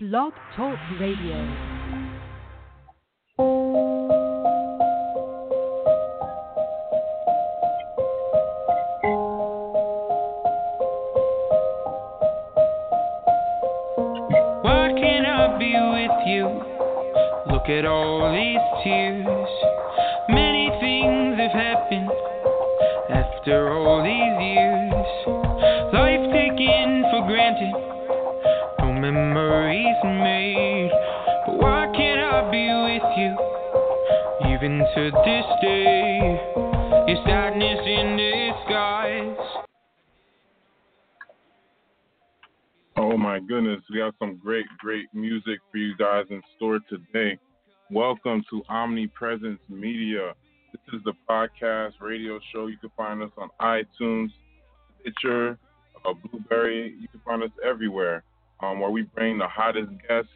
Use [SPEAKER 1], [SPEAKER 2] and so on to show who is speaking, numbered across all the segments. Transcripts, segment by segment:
[SPEAKER 1] Blog Talk Radio.
[SPEAKER 2] Why can't I be with you? Look at all these tears. Even to this day, is sadness in disguise.
[SPEAKER 3] Oh my goodness, we have some great, great music for you guys in store today. Welcome to Omnipresence Media. This is the podcast radio show. You can find us on iTunes, Stitcher, uh, Blubrry. You can find us everywhere um, where we bring the hottest guests,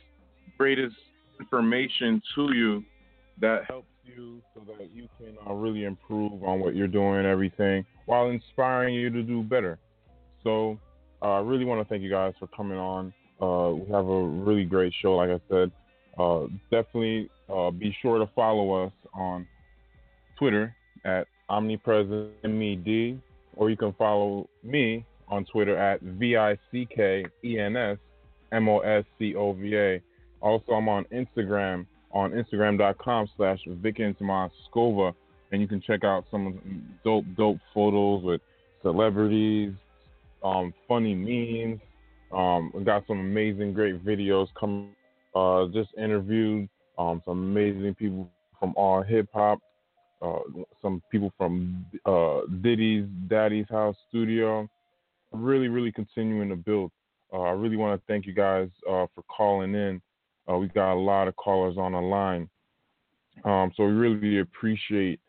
[SPEAKER 3] greatest information to you that helps you so that you can uh, really improve on what you're doing everything while inspiring you to do better. So, uh, I really want to thank you guys for coming on. Uh, we have a really great show, like I said. Uh, definitely uh, be sure to follow us on Twitter at OmnipresentMed, or you can follow me on Twitter at V I C K E N S M O S C O V A. Also, I'm on Instagram on Instagram.com slash Scova, and you can check out some dope, dope photos with celebrities, um, funny memes. Um, we got some amazing, great videos coming. Uh, just interviewed um, some amazing people from all hip hop. Uh, some people from uh, Diddy's Daddy's House Studio. Really, really continuing to build. Uh, I really want to thank you guys uh, for calling in. Uh, we got a lot of callers on the line, um, so we really appreciate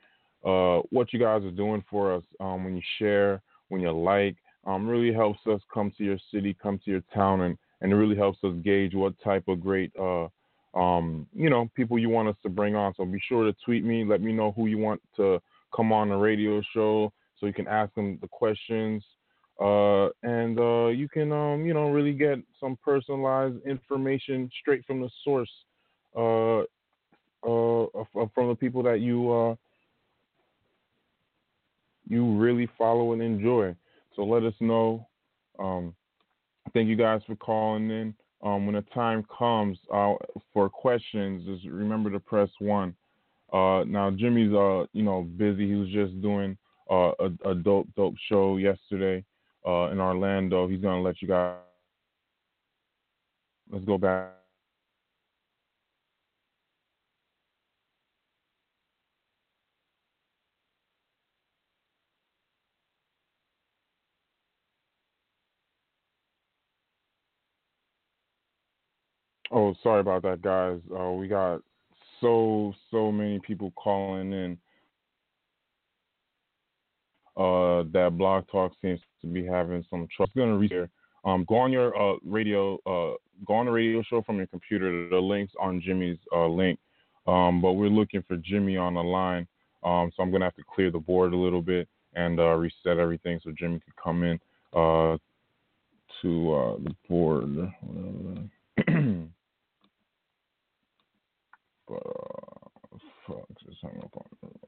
[SPEAKER 3] uh, what you guys are doing for us. Um, when you share, when you like, um, really helps us come to your city, come to your town, and, and it really helps us gauge what type of great, uh, um, you know, people you want us to bring on. So be sure to tweet me, let me know who you want to come on the radio show, so you can ask them the questions, uh, and uh, you can, um, you know, really get some personalized information straight from the source, uh, uh, from the people that you uh, you really follow and enjoy. So let us know. Um, thank you guys for calling in. Um, when the time comes uh, for questions, just remember to press one. Uh, now Jimmy's uh, you know busy. He was just doing uh, a, a dope dope show yesterday uh, in Orlando. He's gonna let you guys. Let's go back. Oh, sorry about that, guys. Uh, we got so so many people calling in. Uh, that Blog Talk seems to be having some trouble. It's gonna reach there. Um, go on your uh, radio, uh, go on the radio show from your computer. The links on Jimmy's uh, link. Um, but we're looking for Jimmy on the line. Um, so I'm gonna have to clear the board a little bit and uh, reset everything so Jimmy can come in uh, to the board. but fuck, just hung up on it.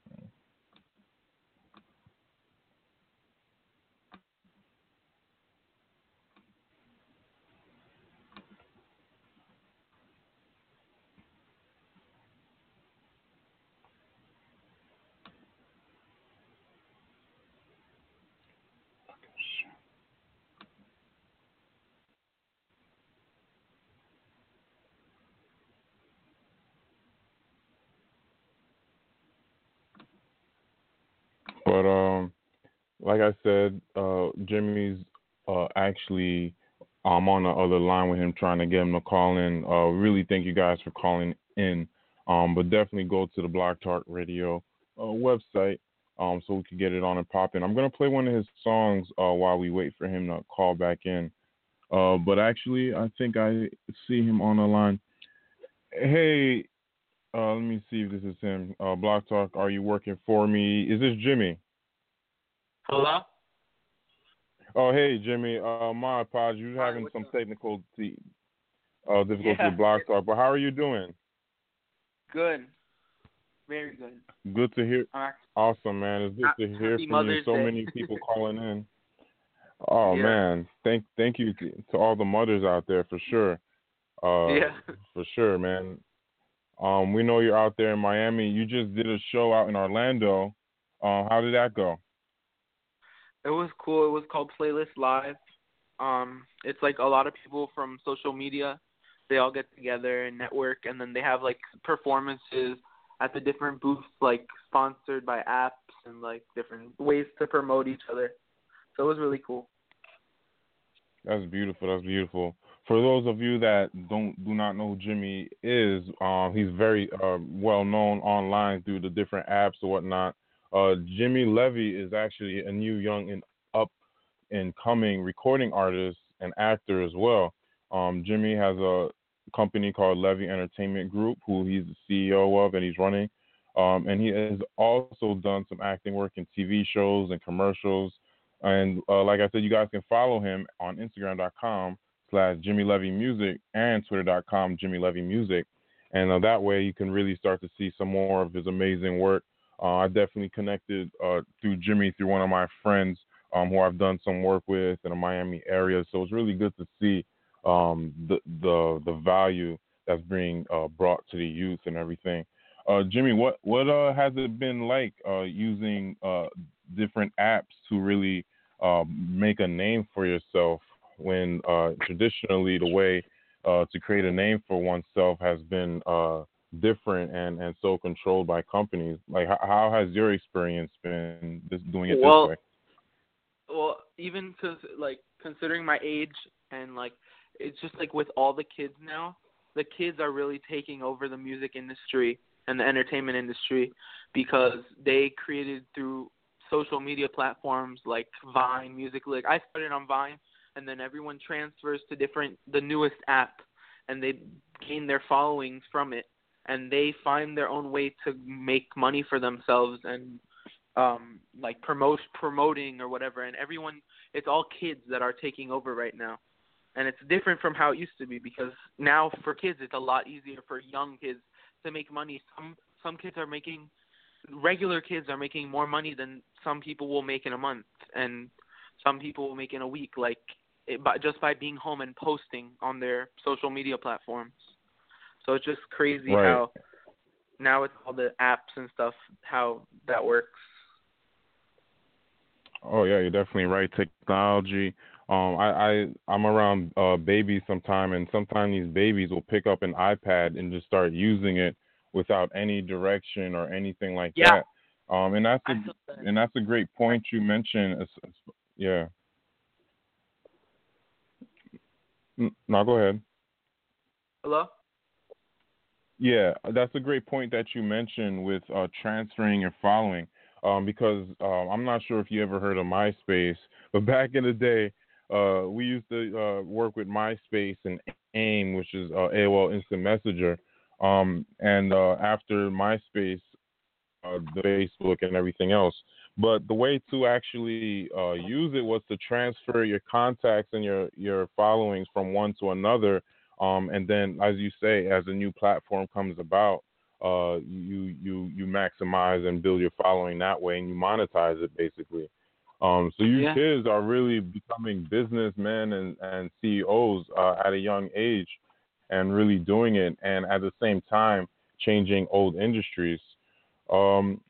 [SPEAKER 3] But um, like I said, uh, Jimmy's uh, actually I'm on the other line with him trying to get him to call in. Uh, really thank you guys for calling in. Um, but definitely go to the Blog Talk Radio uh, website um, so we can get it on and popping. I'm gonna play one of his songs uh, while we wait for him to call back in. Uh, but actually, I think I see him on the line. Hey, uh, let me see if this is him. Uh, Block Talk, are you working for me? Is this Jimmy?
[SPEAKER 4] Hello?
[SPEAKER 3] Oh, hey, Jimmy. Uh, my apologies. You're having some technical. T- uh, difficulty
[SPEAKER 5] Yeah.
[SPEAKER 3] with Blog Talk. But how are you doing?
[SPEAKER 5] Good. Very good.
[SPEAKER 3] Good to hear.
[SPEAKER 5] Uh,
[SPEAKER 3] Awesome, man. It's good to hear from you. So
[SPEAKER 5] Day.
[SPEAKER 3] many people calling in. Oh
[SPEAKER 5] Yeah.
[SPEAKER 3] man, thank thank you to, to all the mothers out there for sure. Uh,
[SPEAKER 5] yeah.
[SPEAKER 3] for sure, man. Um, we know you're out there in Miami. You just did a show out in Orlando. Uh, how did that go?
[SPEAKER 5] It was cool. It was called Playlist Live. Um, it's like a lot of people from social media. They all get together and network, and then they have like performances at the different booths, like sponsored by apps and like different ways to promote each other. So it was really cool.
[SPEAKER 3] That's beautiful. That's beautiful. For those of you that don't do not know who Jimmy is, um, he's very uh, well known online through the different apps or whatnot. Uh, Jimmy Levy is actually a new, young, and up and coming recording artist and actor as well. Um, Jimmy has a company called Levy Entertainment Group, who he's the CEO of and he's running. Um, and he has also done some acting work in TV shows and commercials. And uh, like I said, you guys can follow him on Instagram.com slash Jimmy Levy Music and Twitter.com Jimmy Levy Music. And uh, that way you can really start to see some more of his amazing work. Uh, I definitely connected uh, through Jimmy through one of my friends um, who I've done some work with in the Miami area. So it's really good to see um, the, the the value that's being uh, brought to the youth and everything. Uh, Jimmy, what what uh, has it been like uh, using different apps to really uh, make a name for yourself when traditionally the way to create a name for oneself has been different and, and so controlled by companies. Like, how, how has your experience been just doing it
[SPEAKER 5] Well,
[SPEAKER 3] this way?
[SPEAKER 5] Well, even cause like considering my age and like it's just like with all the kids now, the kids are really taking over the music industry and the entertainment industry because they created through social media platforms like Vine, Musical.ly. I started on Vine, and then everyone transfers to different the newest app, and they gain their followings from it, and they find their own way to make money for themselves and um like promote promoting or whatever. And everyone it's all kids that are taking over right now. And it's different from how it used to be because now for kids it's a lot easier for young kids to make money. Some some kids are making regular kids are making more money than some people will make in a month. And some people will make in a week like it, by, just by being home and posting on their social media platforms so it's just crazy
[SPEAKER 3] Right.
[SPEAKER 5] how now with all the apps and stuff how that works
[SPEAKER 3] Oh yeah, you're definitely right. Technology. Um, I, I I'm around uh, babies sometime, and sometimes these babies will pick up an iPad and just start using it without any direction or anything like
[SPEAKER 5] Yeah.
[SPEAKER 3] that. Um, and that's a
[SPEAKER 5] that.
[SPEAKER 3] and that's a great point you mentioned. Yeah. No, go ahead.
[SPEAKER 5] Hello?
[SPEAKER 3] Yeah, that's a great point that you mentioned with uh, transferring your following. Um, because uh, I'm not sure if you ever heard of MySpace, but back in the day, uh, we used to uh, work with MySpace and AIM, which is uh, AOL Instant Messenger. Um, and uh, after MySpace, the Facebook and everything else. But the way to actually use it was to transfer your contacts and your your followings from one to another. Um, and then, as you say, as a new platform comes about, uh, you you you maximize and build your following that way, and you monetize it basically. Um, so you
[SPEAKER 5] Yeah.
[SPEAKER 3] kids are really becoming businessmen and and CEOs uh, at a young age, and really doing it, and at the same time changing old industries. Um,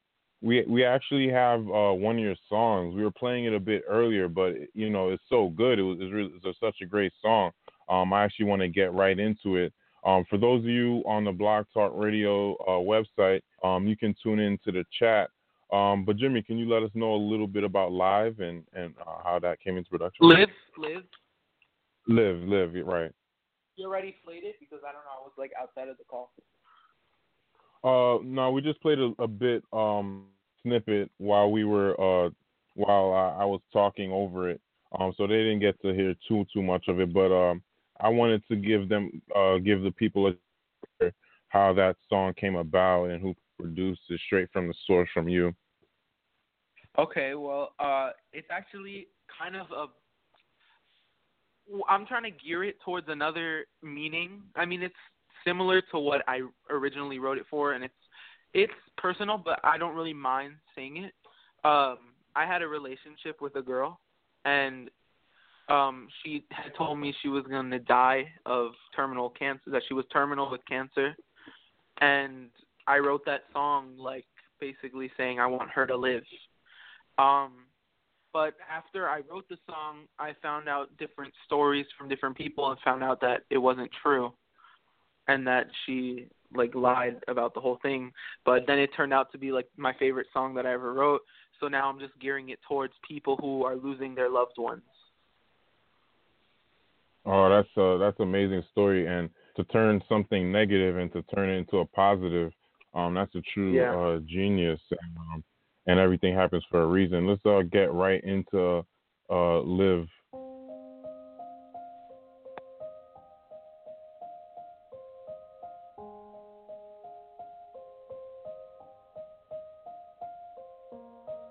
[SPEAKER 3] we we actually have uh, one of your songs. We were playing it a bit earlier, but you know it's so good. It was it's, really, it's such a great song. Um, I actually want to get right into it. Um, for those of you on the Blog Talk Radio uh, website, um, you can tune into the chat. Um, but Jimmy, can you let us know a little bit about Live and and uh, how that came into production?
[SPEAKER 5] Live,
[SPEAKER 3] live, live, live. Right.
[SPEAKER 5] you already played it because I don't know. I was like outside of the call.
[SPEAKER 3] Uh, no, we just played a, a bit um snippet while we were uh while I, I was talking over it. Um, so they didn't get to hear too too much of it, but um, I wanted to give them uh give the people a how that song came about and who produced it straight from the source from you.
[SPEAKER 5] Okay, well, uh, it's actually kind of a I'm trying to gear it towards another meaning. I mean, it's similar to what I originally wrote it for, and it's it's personal, but I don't really mind saying it. Um, I had a relationship with a girl, and um, she had told me she was going to die of terminal cancer, that she was terminal with cancer, and I wrote that song like basically saying I want her to live. Um, but after I wrote the song, I found out different stories from different people and found out that it wasn't true, and that she like lied about the whole thing. But then it turned out to be like my favorite song that I ever wrote. So now I'm just gearing it towards people who are losing their loved ones.
[SPEAKER 3] Oh, that's a that's an amazing story, and to turn something negative and to turn it into a positive, um, that's a true
[SPEAKER 5] Yeah.
[SPEAKER 3] uh, genius, and, um, and everything happens for a reason. Let's uh, get right into uh, live.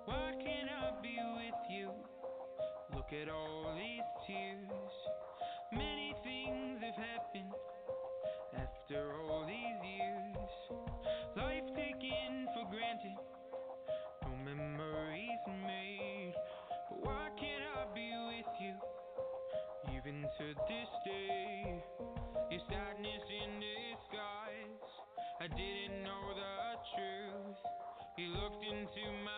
[SPEAKER 2] Why can't I be with you? Look at all to this day, your sadness in disguise. I didn't know the truth. You looked into my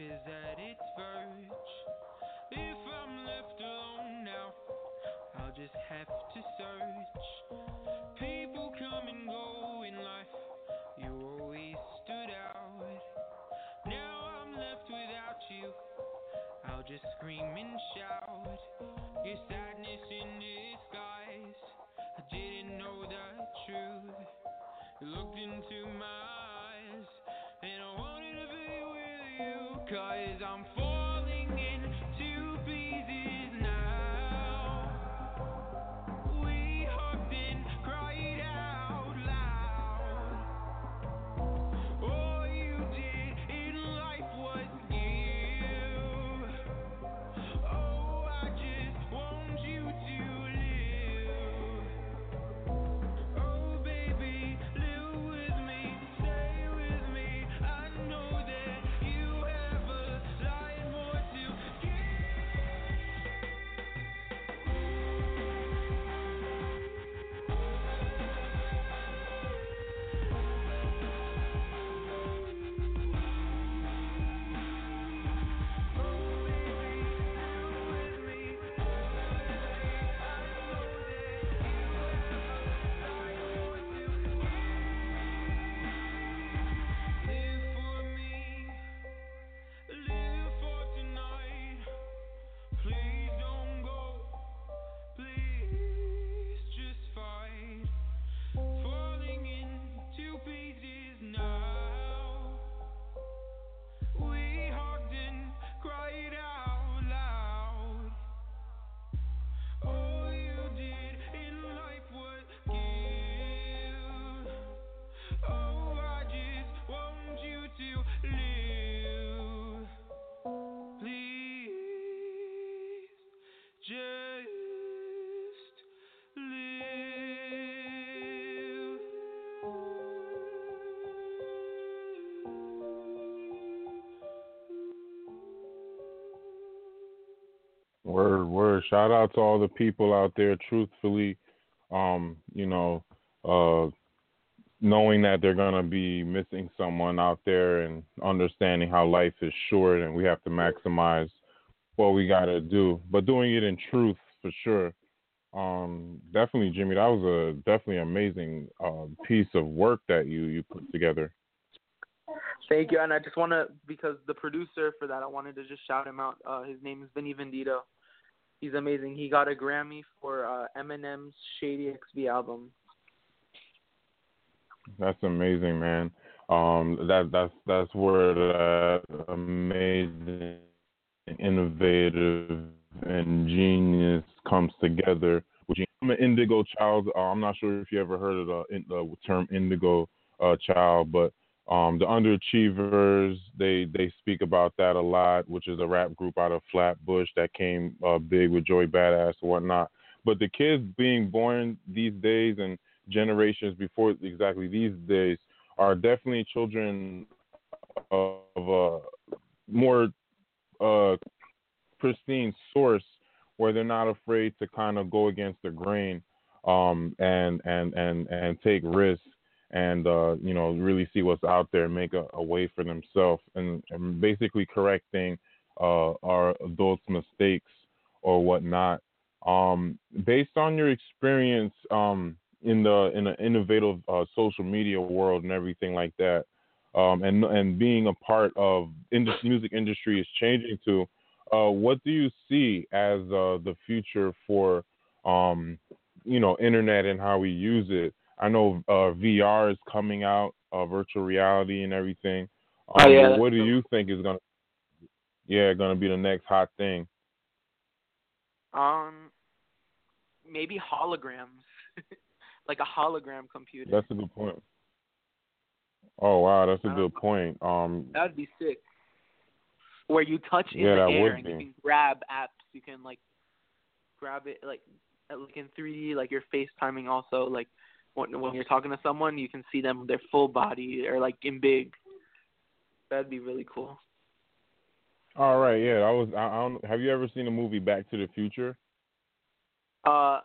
[SPEAKER 2] is at its verge. If I'm left alone now, I'll just have to search. People come and go in life. You always stood out. Now I'm left without you. I'll just scream and shout. Your sadness in disguise. I didn't know the truth. You looked into my
[SPEAKER 3] Shout out to all the people out there. Truthfully, um, you know, uh, knowing that they're gonna be missing someone out there, and understanding how life is short, and we have to maximize what we gotta do, but doing it in truth for sure. Um, definitely, Jimmy. That was a definitely amazing uh, piece of work that you you put together.
[SPEAKER 5] Thank you, and I just want to because the producer for that, I wanted to just shout him out. Uh, his name is Vinny Vendito. He's amazing. He got a Grammy for uh, Eminem's Shady XV album.
[SPEAKER 3] That's amazing, man. Um, that that's that's where that amazing, innovative, and genius comes together. I'm an indigo child. Uh, I'm not sure if you ever heard of the, the term indigo uh, child, but um, the Underachievers, they they speak about that a lot, which is a rap group out of Flatbush that came uh, big with Joey Badass and whatnot. But the kids being born these days and generations before exactly these days are definitely children of a more uh, pristine source where they're not afraid to kind of go against the grain um, and and and and take risks and uh, you know really see what's out there, and make a, a way for themselves, and, and basically correcting uh, our adults' mistakes or whatnot. Um, based on your experience um, in the in the innovative uh, social media world and everything like that, um, and and being a part of in this music industry is changing to, uh, what do you see as uh, the future for um, you know internet and how we use it? I know uh, VR is coming out, uh, virtual reality and everything.
[SPEAKER 5] Um, oh yeah.
[SPEAKER 3] What do you think is gonna, yeah, gonna be the next hot thing?
[SPEAKER 5] Um, maybe holograms, like a hologram computer.
[SPEAKER 3] That's a good point. Oh wow, that's a good point. Um,
[SPEAKER 5] that'd be sick. Where you touch in
[SPEAKER 3] yeah,
[SPEAKER 5] the air
[SPEAKER 3] and
[SPEAKER 5] be. you can grab apps. You can like grab it like like in 3D, like you're FaceTiming also like when when you're talking to someone, you can see them their full body or like in big. That'd be really cool.
[SPEAKER 3] All right, yeah. I was. I, I don't. Have you ever seen the movie Back to the Future?
[SPEAKER 5] Uh,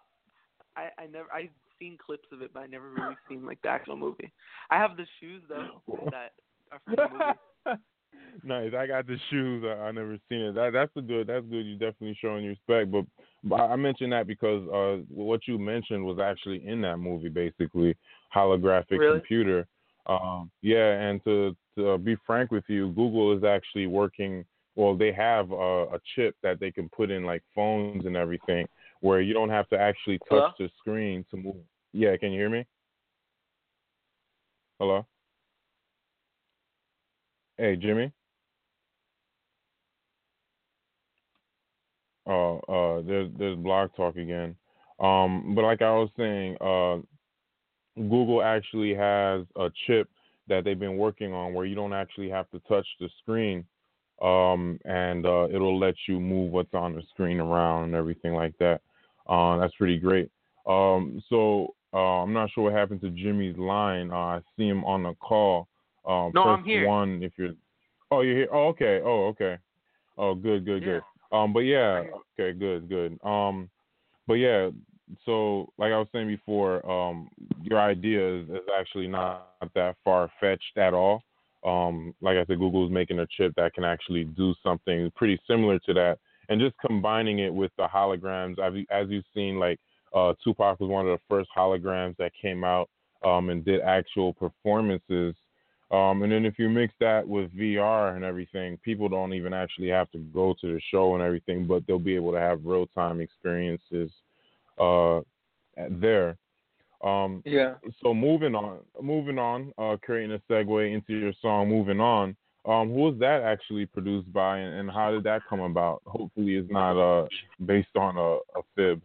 [SPEAKER 5] I I never. I've seen clips of it, but I never really seen like the actual movie. I have the shoes though that are from the movie.
[SPEAKER 3] nice. I got the shoes. I, I never seen it. That that's a good. That's good. You definitely showing respect. But, but I mentioned that because uh, what you mentioned was actually in that movie, basically holographic
[SPEAKER 5] really?
[SPEAKER 3] computer. Um, yeah, and to to be frank with you, Google is actually working. Well, they have a, a chip that they can put in like phones and everything, where you don't have to actually touch
[SPEAKER 5] Hello?
[SPEAKER 3] the screen to move. Yeah, can you hear me? Hello. Hey, Jimmy. Oh, uh, there's there's blog talk again. Um, but like I was saying, uh, Google actually has a chip that they've been working on where you don't actually have to touch the screen, um, and uh, it'll let you move what's on the screen around and everything like that. Uh, that's pretty great. Um, so uh, I'm not sure what happened to Jimmy's line. Uh, I see him on the call. Um,
[SPEAKER 5] no, I'm here.
[SPEAKER 3] One if you're. Oh, you're here. Oh, okay. Oh, okay. Oh, good, good,
[SPEAKER 5] Yeah.
[SPEAKER 3] good. Um, but yeah, okay, good, good. Um, but yeah, so like I was saying before, um, your idea is, is actually not that far fetched at all. Um, like I said, Google's making a chip that can actually do something pretty similar to that, and just combining it with the holograms. As, you, as you've seen, like uh, Tupac was one of the first holograms that came out um, and did actual performances. Um, and then if you mix that with VR and everything, people don't even actually have to go to the show and everything, but they'll be able to have real time experiences uh, there. Um,
[SPEAKER 5] Yeah.
[SPEAKER 3] so moving on, moving on, uh, creating a segue into your song, moving on. Um, who was that actually produced by, and, and how did that come about? Hopefully, it's not uh based on a, a fib.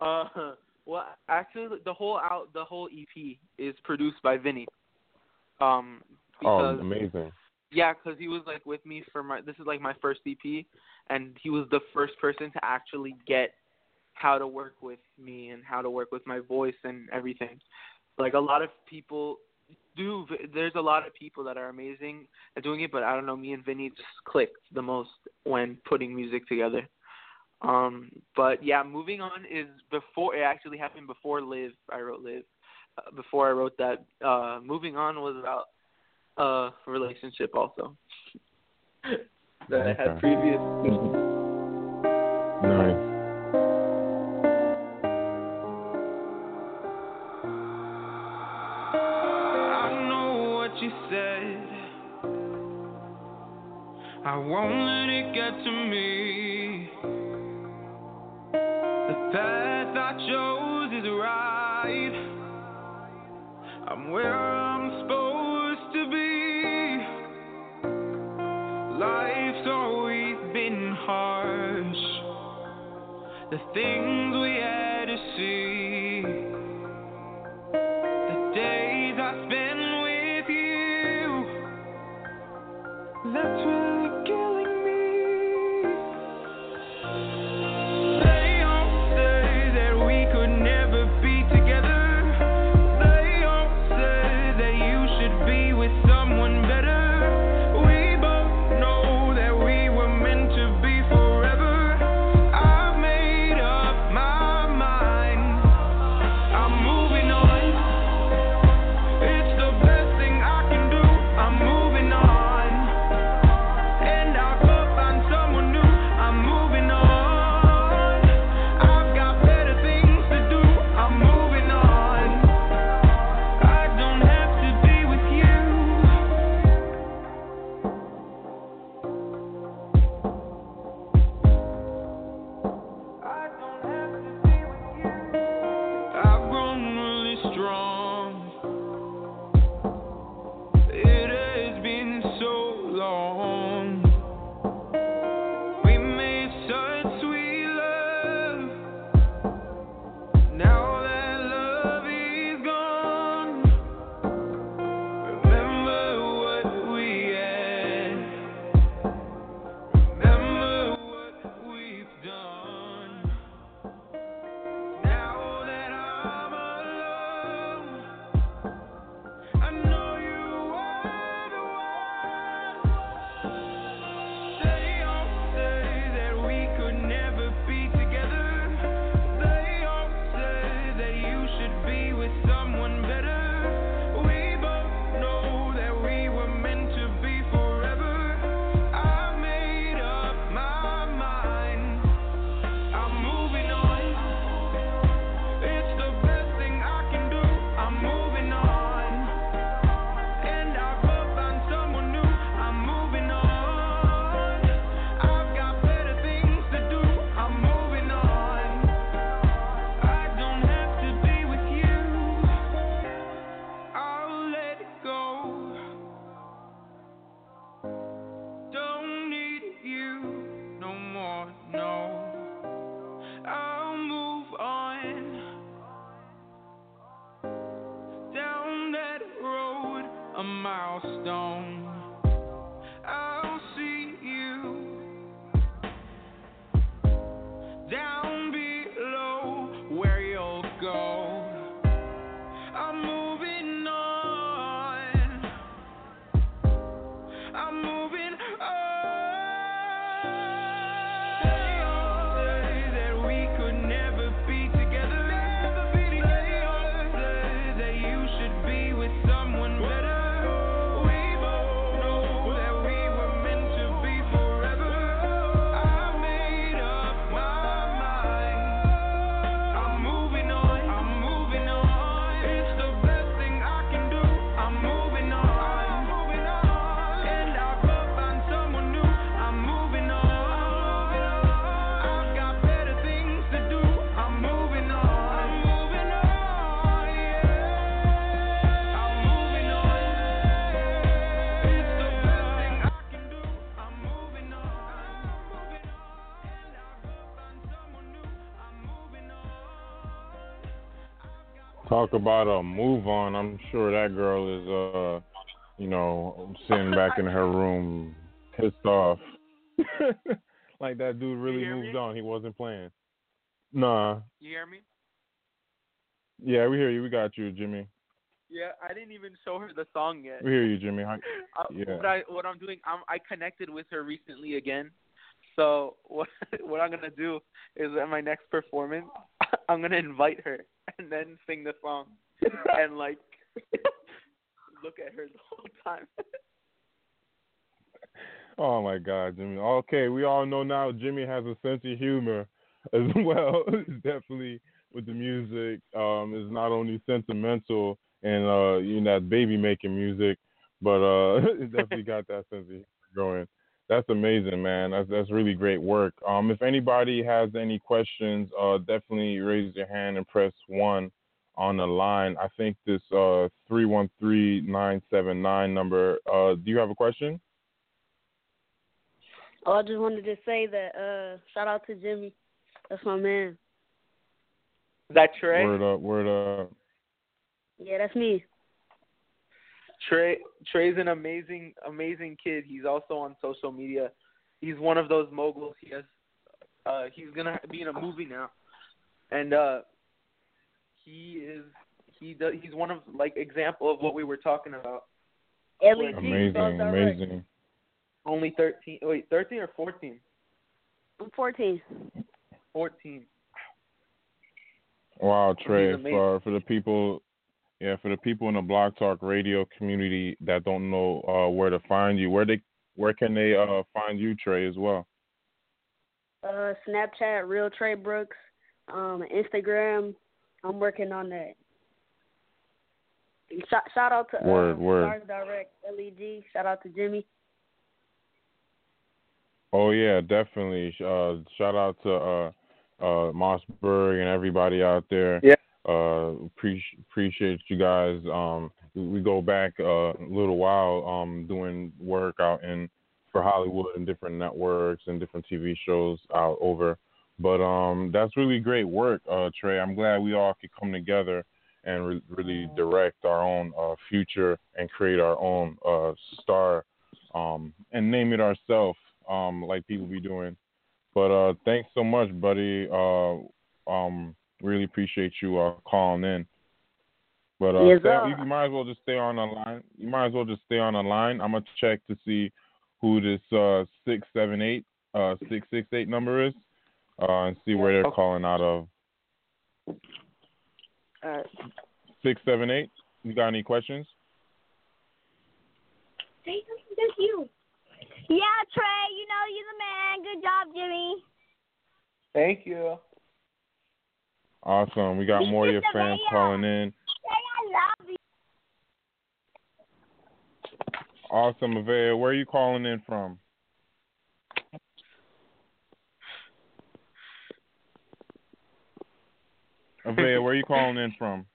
[SPEAKER 5] Well, actually, the whole out the whole EP is produced by Vinny. Um,
[SPEAKER 3] oh,
[SPEAKER 5] because, oh,
[SPEAKER 3] amazing!
[SPEAKER 5] Yeah, because he was like with me for my this is like my first EP, and he was the first person to actually get how to work with me and how to work with my voice and everything. Like a lot of people do. There's a lot of people that are amazing at doing it, but I don't know. Me and Vinny just clicked the most when putting music together. Um, but yeah, moving on is before it actually happened before live. I wrote live uh, before I wrote that. Uh, moving on was about a relationship also that I had previous.
[SPEAKER 2] The path I chose is right. I'm where I'm supposed to be. Life's always been harsh. The things we had to see.
[SPEAKER 3] talk about a move on. I'm sure that girl is, uh, you know, sitting back in her room, pissed off. like that dude really moved
[SPEAKER 5] me?
[SPEAKER 3] on. He wasn't playing. Nah.
[SPEAKER 5] You hear me?
[SPEAKER 3] Yeah, we hear you. We got you, Jimmy.
[SPEAKER 5] Yeah, I didn't even show her the song yet.
[SPEAKER 3] We hear you, Jimmy.
[SPEAKER 5] I,
[SPEAKER 3] yeah.
[SPEAKER 5] What I what I'm doing, I'm, I connected with her recently again, so what what I'm gonna do is at my next performance, I'm gonna invite her and then sing the song and like look at her the whole time.
[SPEAKER 3] Oh my God, Jimmy. Okay, we all know now Jimmy has a sense of humor as well. definitely with the music. Um, is not only sentimental and uh, you know that baby making music, but uh, it definitely got that sense of humor going. That's amazing, man. That's that's really great work. Um, if anybody has any questions, uh, definitely raise your hand and press one on the line. I think this uh three one three nine seven nine number. Uh, do you have a question?
[SPEAKER 6] Oh, I just wanted to say that uh shout out to Jimmy. That's my man.
[SPEAKER 5] Is that Trey?
[SPEAKER 3] Word up, word up.
[SPEAKER 6] Yeah, that's me.
[SPEAKER 5] Trey Trey's an amazing amazing kid. He's also on social media. He's one of those moguls. He has uh he's gonna be in a movie now, and uh he is he does he's one of like example of what we were talking about.
[SPEAKER 6] LED
[SPEAKER 3] Amazing,
[SPEAKER 6] Buzz Direct.
[SPEAKER 3] amazing.
[SPEAKER 5] Only thirteen. Wait, thirteen or fourteen?
[SPEAKER 6] 14.
[SPEAKER 5] Fourteen.
[SPEAKER 3] Wow, Trey, for for the people, yeah, for the people in the Blog Talk Radio community that don't know uh, where to find you, where they where can they uh, find you, Trey, as well?
[SPEAKER 6] Uh, Snapchat, Real Trey Brooks. Um, Instagram. I'm working on that. Shout, shout out to
[SPEAKER 3] Word,
[SPEAKER 6] uh,
[SPEAKER 3] word.
[SPEAKER 6] Stars Direct LED. Shout out to Jimmy.
[SPEAKER 3] Oh yeah, definitely. Uh, shout out to uh, uh, Mossberg and everybody out there.
[SPEAKER 5] Yeah.
[SPEAKER 3] Uh, appreciate you guys. Um, we, go back uh, a little while um, doing work out in for Hollywood and different networks and different TV shows out over. But um, that's really great work, uh, Trey. I'm glad we all could come together and re- really direct our own uh, future and create our own uh, star um, and name it ourselves, um, like people be doing. But uh, thanks so much, buddy. Really appreciate you uh, calling in. But uh,
[SPEAKER 6] Yes,
[SPEAKER 3] stay-
[SPEAKER 6] sir.
[SPEAKER 3] you might as well just stay on the line. You might as well just stay on the line. I'm gonna check to see who this uh, six seven eight uh, six six eight number is, uh, and see where they're
[SPEAKER 5] Okay.
[SPEAKER 3] calling out of.
[SPEAKER 5] All right.
[SPEAKER 3] Six seven eight. You got any questions?
[SPEAKER 7] Say something you. Yeah, Trey, you know you're the man. Good job, Jimmy.
[SPEAKER 5] Thank you.
[SPEAKER 3] Awesome. We got
[SPEAKER 7] This
[SPEAKER 3] more of your fans calling in.
[SPEAKER 7] Trey, I love you.
[SPEAKER 3] Awesome, Avea. Where are you calling in from? Avea, where are you calling in from?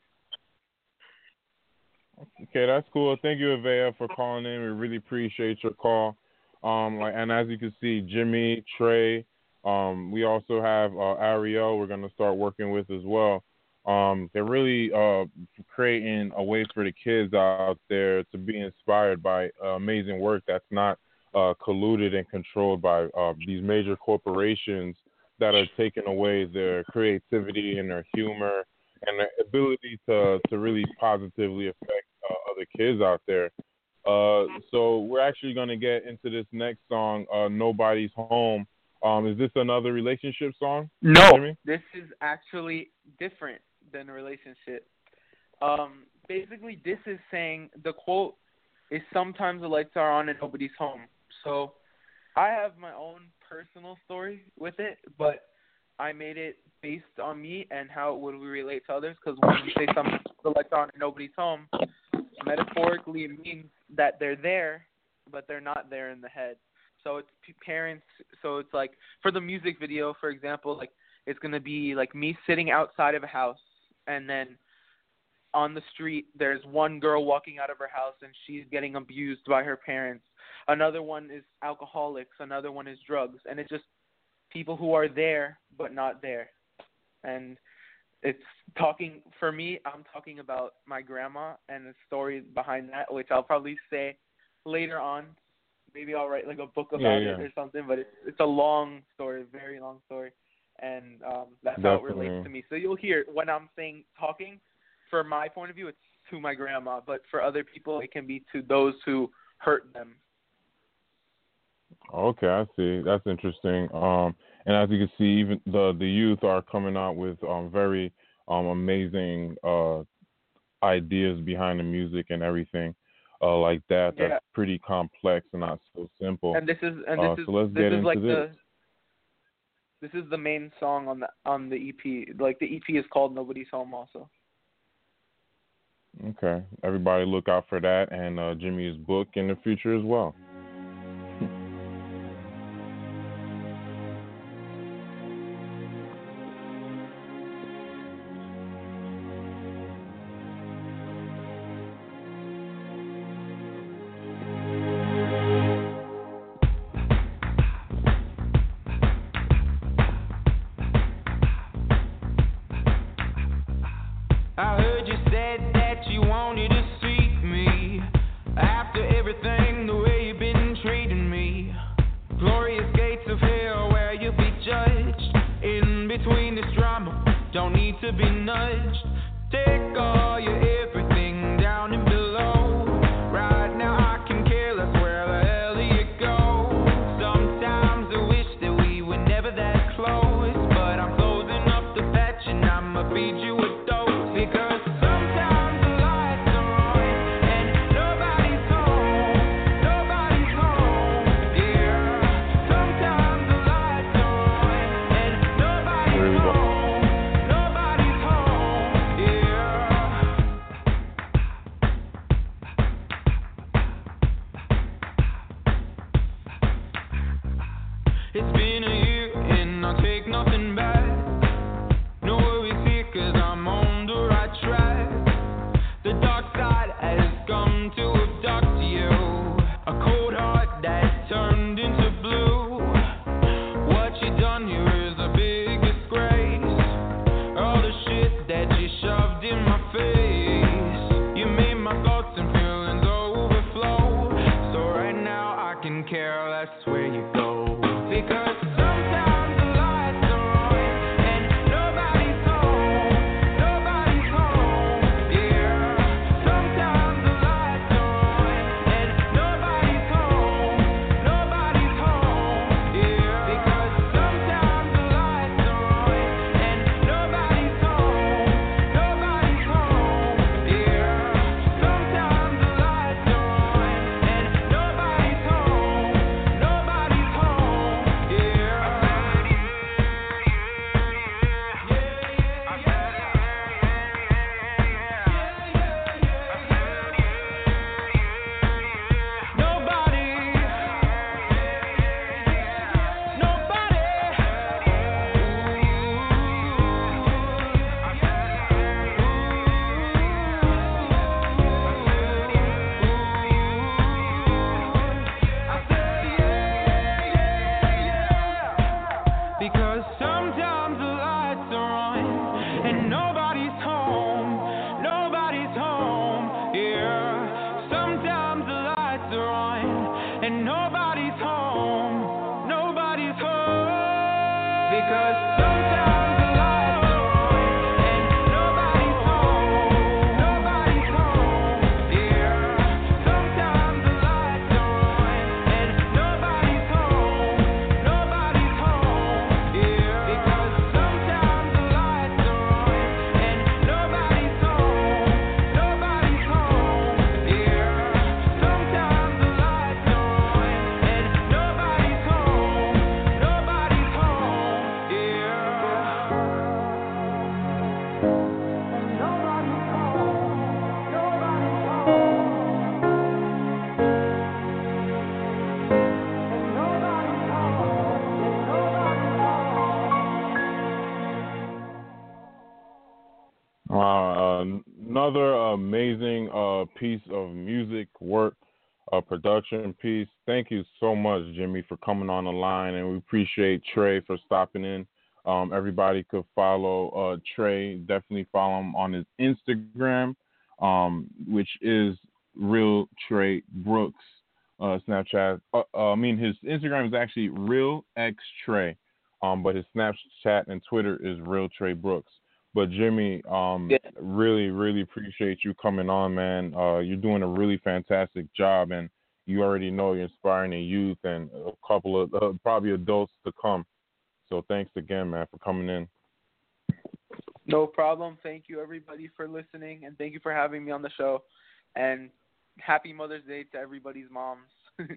[SPEAKER 3] Okay, that's cool. Thank you, Avea, for calling in. We really appreciate your call. Um, like, and as you can see, Jimmy, Trey, um, we also have uh, Ariel. We're gonna start working with as well. Um, they're really uh, creating a way for the kids out there to be inspired by uh, amazing work that's not uh, colluded and controlled by uh, these major corporations that are taking away their creativity and their humor and their ability to to really positively affect uh, other kids out there. Uh, so we're actually going to get into this next song, "Nobody's Home." Um, is this another relationship song?
[SPEAKER 5] No,
[SPEAKER 3] Jimmy?
[SPEAKER 5] this is actually different than a relationship. Um, basically, this is saying the quote is sometimes the lights are on and nobody's home. So, I have my own personal story with it, but I made it based on me and how would we relate to others. Because when we say sometimes the lights are on and nobody's home, metaphorically it means that they're there, but they're not there in the head. So it's parents. So it's like for the music video, for example, like it's gonna be like me sitting outside of a house, and then on the street there's one girl walking out of her house and she's getting abused by her parents. Another one is alcoholics. Another one is drugs, and it's just people who are there but not there. And it's talking for me. I'm talking about my grandma and the story behind that, which I'll probably say later on. Maybe I'll write like a book about
[SPEAKER 3] Yeah,
[SPEAKER 5] it or something. But it's it's a long story, a very long story, and um, that's how it relates to me. So you'll hear when I'm saying talking. for my point of view, it's to my grandma, but for other people, it can be to those who hurt them.
[SPEAKER 2] Okay, I see. That's interesting. Um, and as you can see, even the the youth are coming out with um, very um, amazing uh, ideas behind the music and everything uh, like that.
[SPEAKER 5] Yeah.
[SPEAKER 2] That's pretty complex and not so simple.
[SPEAKER 5] And this is and this
[SPEAKER 2] Uh,
[SPEAKER 5] is
[SPEAKER 2] so let's
[SPEAKER 5] this
[SPEAKER 2] get
[SPEAKER 5] is
[SPEAKER 2] into
[SPEAKER 5] like
[SPEAKER 2] this.
[SPEAKER 5] the this is the main song on the on the EP. Like the EP is called Nobody's Home also.
[SPEAKER 2] Okay, everybody look out for that and uh, Jimmy's book in the future as well. Piece of music work, uh, production piece. Thank you so much, Jimmy, for coming on the line, and we appreciate Trey for stopping in. Um, everybody could follow uh, Trey. Definitely follow him on his Instagram, um, which is Real Trey Brooks. Uh, Snapchat. Uh, uh, I mean, his Instagram is actually Real X Trey, um, but his Snapchat and Twitter is Real Trey Brooks.
[SPEAKER 3] But Jimmy, um,
[SPEAKER 5] Yeah.
[SPEAKER 3] really, really appreciate you coming on, man. Uh, you're doing a really fantastic job, and you already know you're inspiring the youth and a couple of uh, probably adults to come. So thanks again, man, for coming in.
[SPEAKER 5] No problem. Thank you everybody for listening, and thank you for having me on the show. And happy Mother's Day to everybody's moms.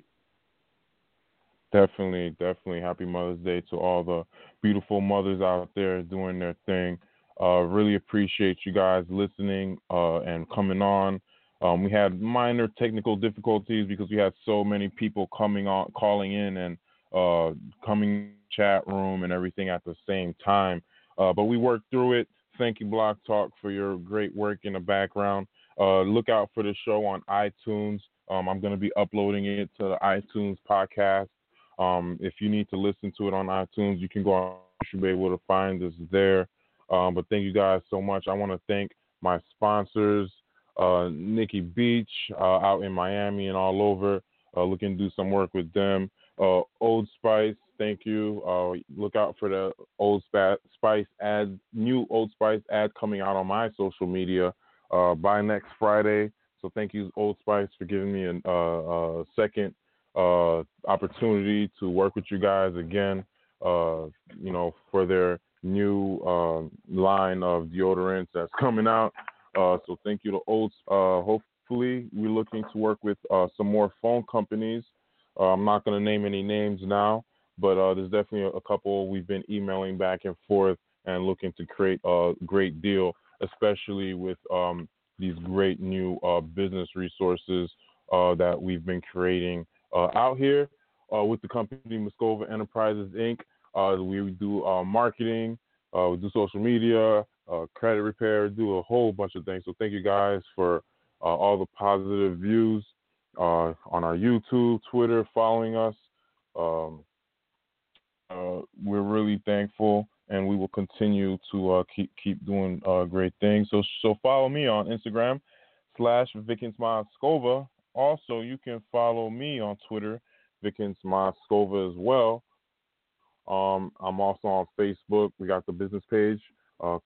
[SPEAKER 3] Definitely, definitely. Happy Mother's Day to all the beautiful mothers out there doing their thing. Uh, really appreciate you guys listening uh, and coming on. Um, we had minor technical difficulties because we had so many people coming on, calling in, and uh, coming chat room and everything at the same time. Uh, but we worked through it. Thank you, Blog Talk, for your great work in the background. Uh, look out for the show on iTunes. Um, I'm going to be uploading it to the iTunes podcast. Um, if you need to listen to it on iTunes, you can go on. You should be able to find us there. Um, but thank you guys so much. I want to thank my sponsors, uh, Nikki Beach uh, out in Miami and all over. Uh, looking to do some work with them. Uh, Old Spice, thank you. Uh, look out for the Old Spice ad, new Old Spice ad coming out on my social media uh, by next Friday. So thank you, Old Spice, for giving me a, a second opportunity to work with you guys again. You know, for their new uh, line of deodorants that's coming out. Uh, so thank you to Oats. Uh, hopefully, we're looking to work with uh, some more phone companies. I'm not going to name any names now, but there's definitely a couple we've been emailing back and forth and looking to create a great deal, especially with um, these great new business resources that we've been creating uh, out here uh, with the company Moscova Enterprises Inc. Uh, we do marketing, we do social media, credit repair, do a whole bunch of things. So thank you guys for all the positive views on our YouTube, Twitter, following us. Um, we're really thankful and we will continue to uh, keep keep doing uh, great things. So so follow me on Instagram slash Vickens Moscova also, you can follow me on Twitter, Vickens Moscova as well. Um, I'm also on Facebook. We got the business page. Uh,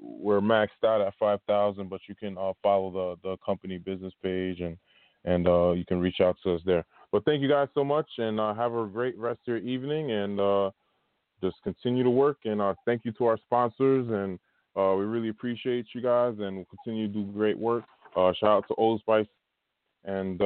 [SPEAKER 3] we're maxed out at 5,000, but you can uh, follow the, the company business page and and uh, you can reach out to us there. But thank you guys so much, and uh, have a great rest of your evening, and uh, just continue to work. And uh, thank you to our sponsors, and we really appreciate you guys, and we'll continue to do great work. shout out to Old Spice and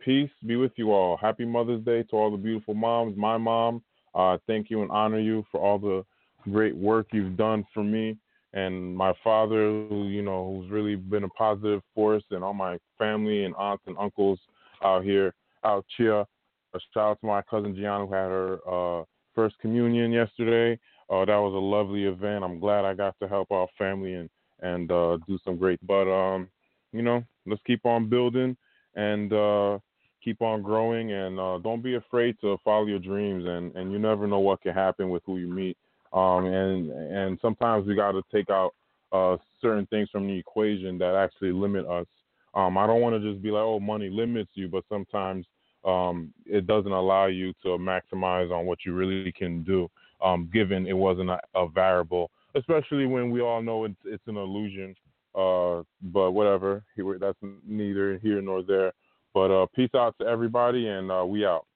[SPEAKER 3] peace be with you all. Happy Mother's Day to all the beautiful moms. My mom, uh, thank you and honor you for all the great work you've done for me. And my father, who you know, who's really been a positive force, and all my family and aunts and uncles out here, out here. A shout out to my cousin Gianna, who had her uh, first communion yesterday. Uh, that was a lovely event. I'm glad I got to help our family and and uh, do some great. But um, you know, let's keep on building and uh, keep on growing. And uh, don't be afraid to follow your dreams. And, and you never know what can happen with who you meet. Um, and and sometimes we got to take out uh, certain things from the equation that actually limit us. Um, I don't want to just be like, oh, money limits you, but sometimes um, it doesn't allow you to maximize on what you really can do, um, given it wasn't a, a, variable, especially when we all know it's, it's an illusion uh, but whatever, that's neither here nor there. But uh, peace out to everybody, and uh, we out.